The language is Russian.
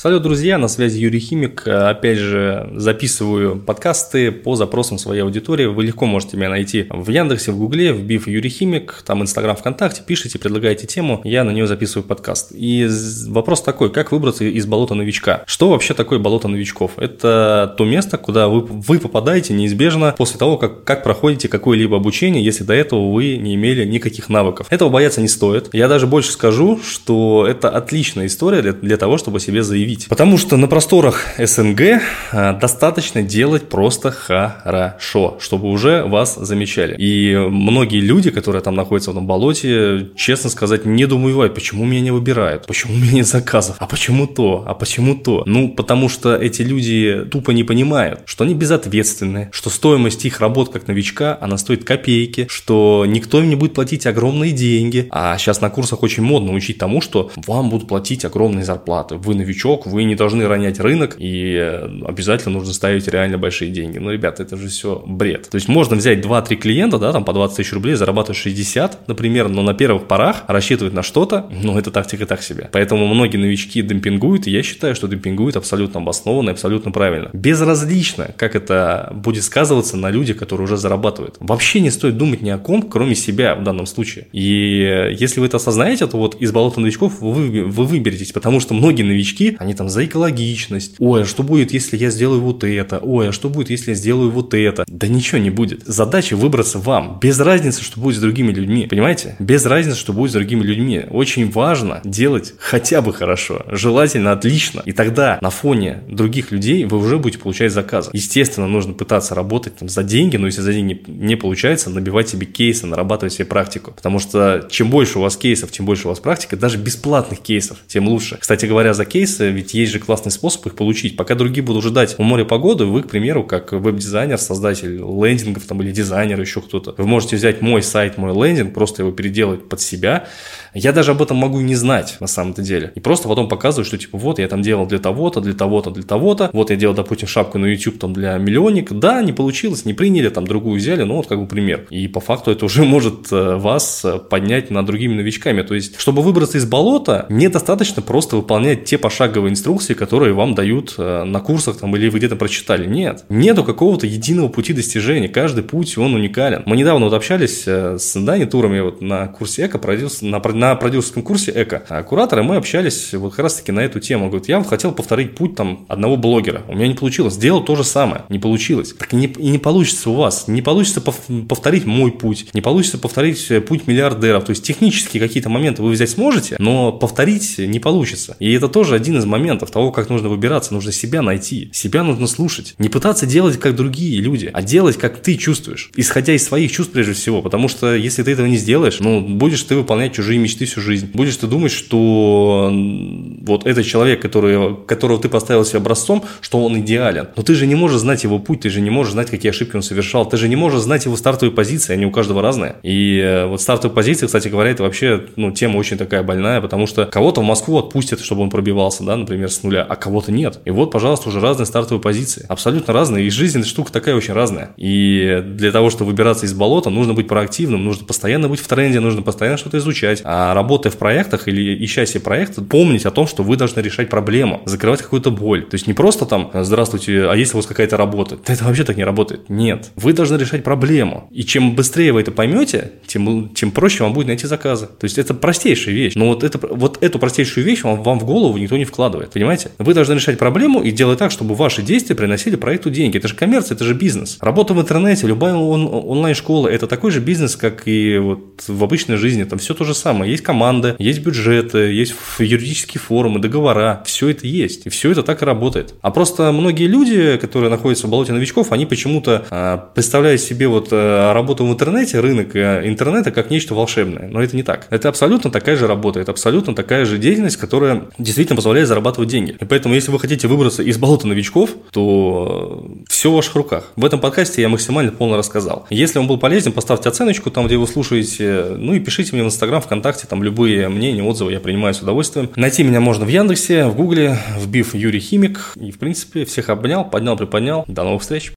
Салют, друзья, на связи Юрий Химик. Опять же, записываю подкасты по запросам своей аудитории. Вы легко можете меня найти в Яндексе, в Гугле, вбив Юрий Химик, там Инстаграм, ВКонтакте, пишите, предлагаете тему, я на нее записываю подкаст. И вопрос такой, как выбраться из болота новичка? Что вообще такое болото новичков? Это то место, куда вы, вы попадаете неизбежно после того, как, как проходите какое-либо обучение, если до этого вы не имели никаких навыков. Этого бояться не стоит. Я даже больше скажу, что это отличная история для, для того, чтобы себе заявить заявить. Потому что на просторах СНГ а, достаточно делать просто хорошо, чтобы уже вас замечали. И многие люди, которые там находятся в этом болоте, честно сказать, не думают, почему меня не выбирают, почему у меня нет заказов, а почему то, а почему то. Ну, потому что эти люди тупо не понимают, что они безответственны, что стоимость их работ как новичка, она стоит копейки, что никто им не будет платить огромные деньги. А сейчас на курсах очень модно учить тому, что вам будут платить огромные зарплаты. Вы новичок, поток, вы не должны ронять рынок, и э, обязательно нужно ставить реально большие деньги. Ну, ребята, это же все бред. То есть можно взять 2-3 клиента, да, там по 20 тысяч рублей, зарабатывать 60, например, но на первых порах рассчитывать на что-то, ну, это тактика так себе. Поэтому многие новички демпингуют, и я считаю, что демпингуют абсолютно обоснованно и абсолютно правильно. Безразлично, как это будет сказываться на людях, которые уже зарабатывают. Вообще не стоит думать ни о ком, кроме себя в данном случае. И э, если вы это осознаете, то вот из болота новичков вы, вы выберетесь, потому что многие новички, они там за экологичность. Ой, а что будет, если я сделаю вот это? Ой, а что будет, если я сделаю вот это? Да ничего не будет. Задача выбраться вам. Без разницы, что будет с другими людьми. Понимаете? Без разницы, что будет с другими людьми. Очень важно делать хотя бы хорошо. Желательно отлично. И тогда на фоне других людей вы уже будете получать заказы. Естественно, нужно пытаться работать там за деньги, но если за деньги не получается, набивать себе кейсы, нарабатывать себе практику. Потому что чем больше у вас кейсов, тем больше у вас практика, даже бесплатных кейсов, тем лучше. Кстати говоря, за кейсы ведь есть же классный способ их получить. Пока другие будут ждать у моря погоды, вы, к примеру, как веб-дизайнер, создатель лендингов там, или дизайнер, еще кто-то, вы можете взять мой сайт, мой лендинг, просто его переделать под себя, я даже об этом могу не знать на самом-то деле. И просто потом показываю, что типа вот я там делал для того-то, для того-то, для того-то. Вот я делал, допустим, шапку на YouTube там для миллионника. Да, не получилось, не приняли, там другую взяли, ну вот как бы пример. И по факту это уже может э, вас э, поднять над другими новичками. То есть, чтобы выбраться из болота, недостаточно просто выполнять те пошаговые инструкции, которые вам дают э, на курсах там или вы где-то прочитали. Нет. Нету какого-то единого пути достижения. Каждый путь, он уникален. Мы недавно вот общались с Дани Турами вот на курсе Эко, на, на продюсерском курсе ЭКО. А кураторы мы общались вот как раз таки на эту тему. Говорит, я вот хотел повторить путь там одного блогера. У меня не получилось. Сделал то же самое. Не получилось. Так и не, и не получится у вас. Не получится повторить мой путь. Не получится повторить э, путь миллиардеров. То есть технические какие-то моменты вы взять сможете, но повторить не получится. И это тоже один из моментов того, как нужно выбираться. Нужно себя найти. Себя нужно слушать. Не пытаться делать, как другие люди, а делать, как ты чувствуешь. Исходя из своих чувств прежде всего. Потому что если ты этого не сделаешь, ну, будешь ты выполнять чужие мечты всю жизнь. Будешь ты думать, что вот этот человек, который, которого ты поставил себе образцом, что он идеален. Но ты же не можешь знать его путь, ты же не можешь знать, какие ошибки он совершал, ты же не можешь знать его стартовые позиции, они у каждого разные. И э, вот стартовые позиции, кстати говоря, это вообще ну, тема очень такая больная, потому что кого-то в Москву отпустят, чтобы он пробивался, да, например, с нуля, а кого-то нет. И вот, пожалуйста, уже разные стартовые позиции. Абсолютно разные. И жизнь штука такая очень разная. И для того, чтобы выбираться из болота, нужно быть проактивным, нужно постоянно быть в тренде, нужно постоянно что-то изучать. А работая в проектах или ища себе проект, помнить о том, что вы должны решать проблему, закрывать какую-то боль. То есть не просто там, здравствуйте, а если у вас какая-то работа? Да это вообще так не работает. Нет. Вы должны решать проблему. И чем быстрее вы это поймете, тем, тем проще вам будет найти заказы. То есть это простейшая вещь. Но вот, это, вот эту простейшую вещь вам, вам в голову никто не вкладывает. Понимаете? Вы должны решать проблему и делать так, чтобы ваши действия приносили проекту деньги. Это же коммерция, это же бизнес. Работа в интернете, любая он, онлайн-школа, это такой же бизнес, как и вот в обычной жизни. Там все то же самое. Есть команда, есть бюджеты, есть юридические форумы, договора, все это есть, и все это так и работает. А просто многие люди, которые находятся в болоте новичков, они почему-то э, представляют себе вот э, работу в интернете, рынок э, интернета как нечто волшебное, но это не так. Это абсолютно такая же работа, это абсолютно такая же деятельность, которая действительно позволяет зарабатывать деньги. И поэтому, если вы хотите выбраться из болота новичков, то все в ваших руках. В этом подкасте я максимально полно рассказал. Если он был полезен, поставьте оценочку там, где вы слушаете, ну и пишите мне в Инстаграм, ВКонтакте, там любые любые мнения, отзывы я принимаю с удовольствием. Найти меня можно в Яндексе, в Гугле, вбив Юрий Химик. И, в принципе, всех обнял, поднял, приподнял. До новых встреч!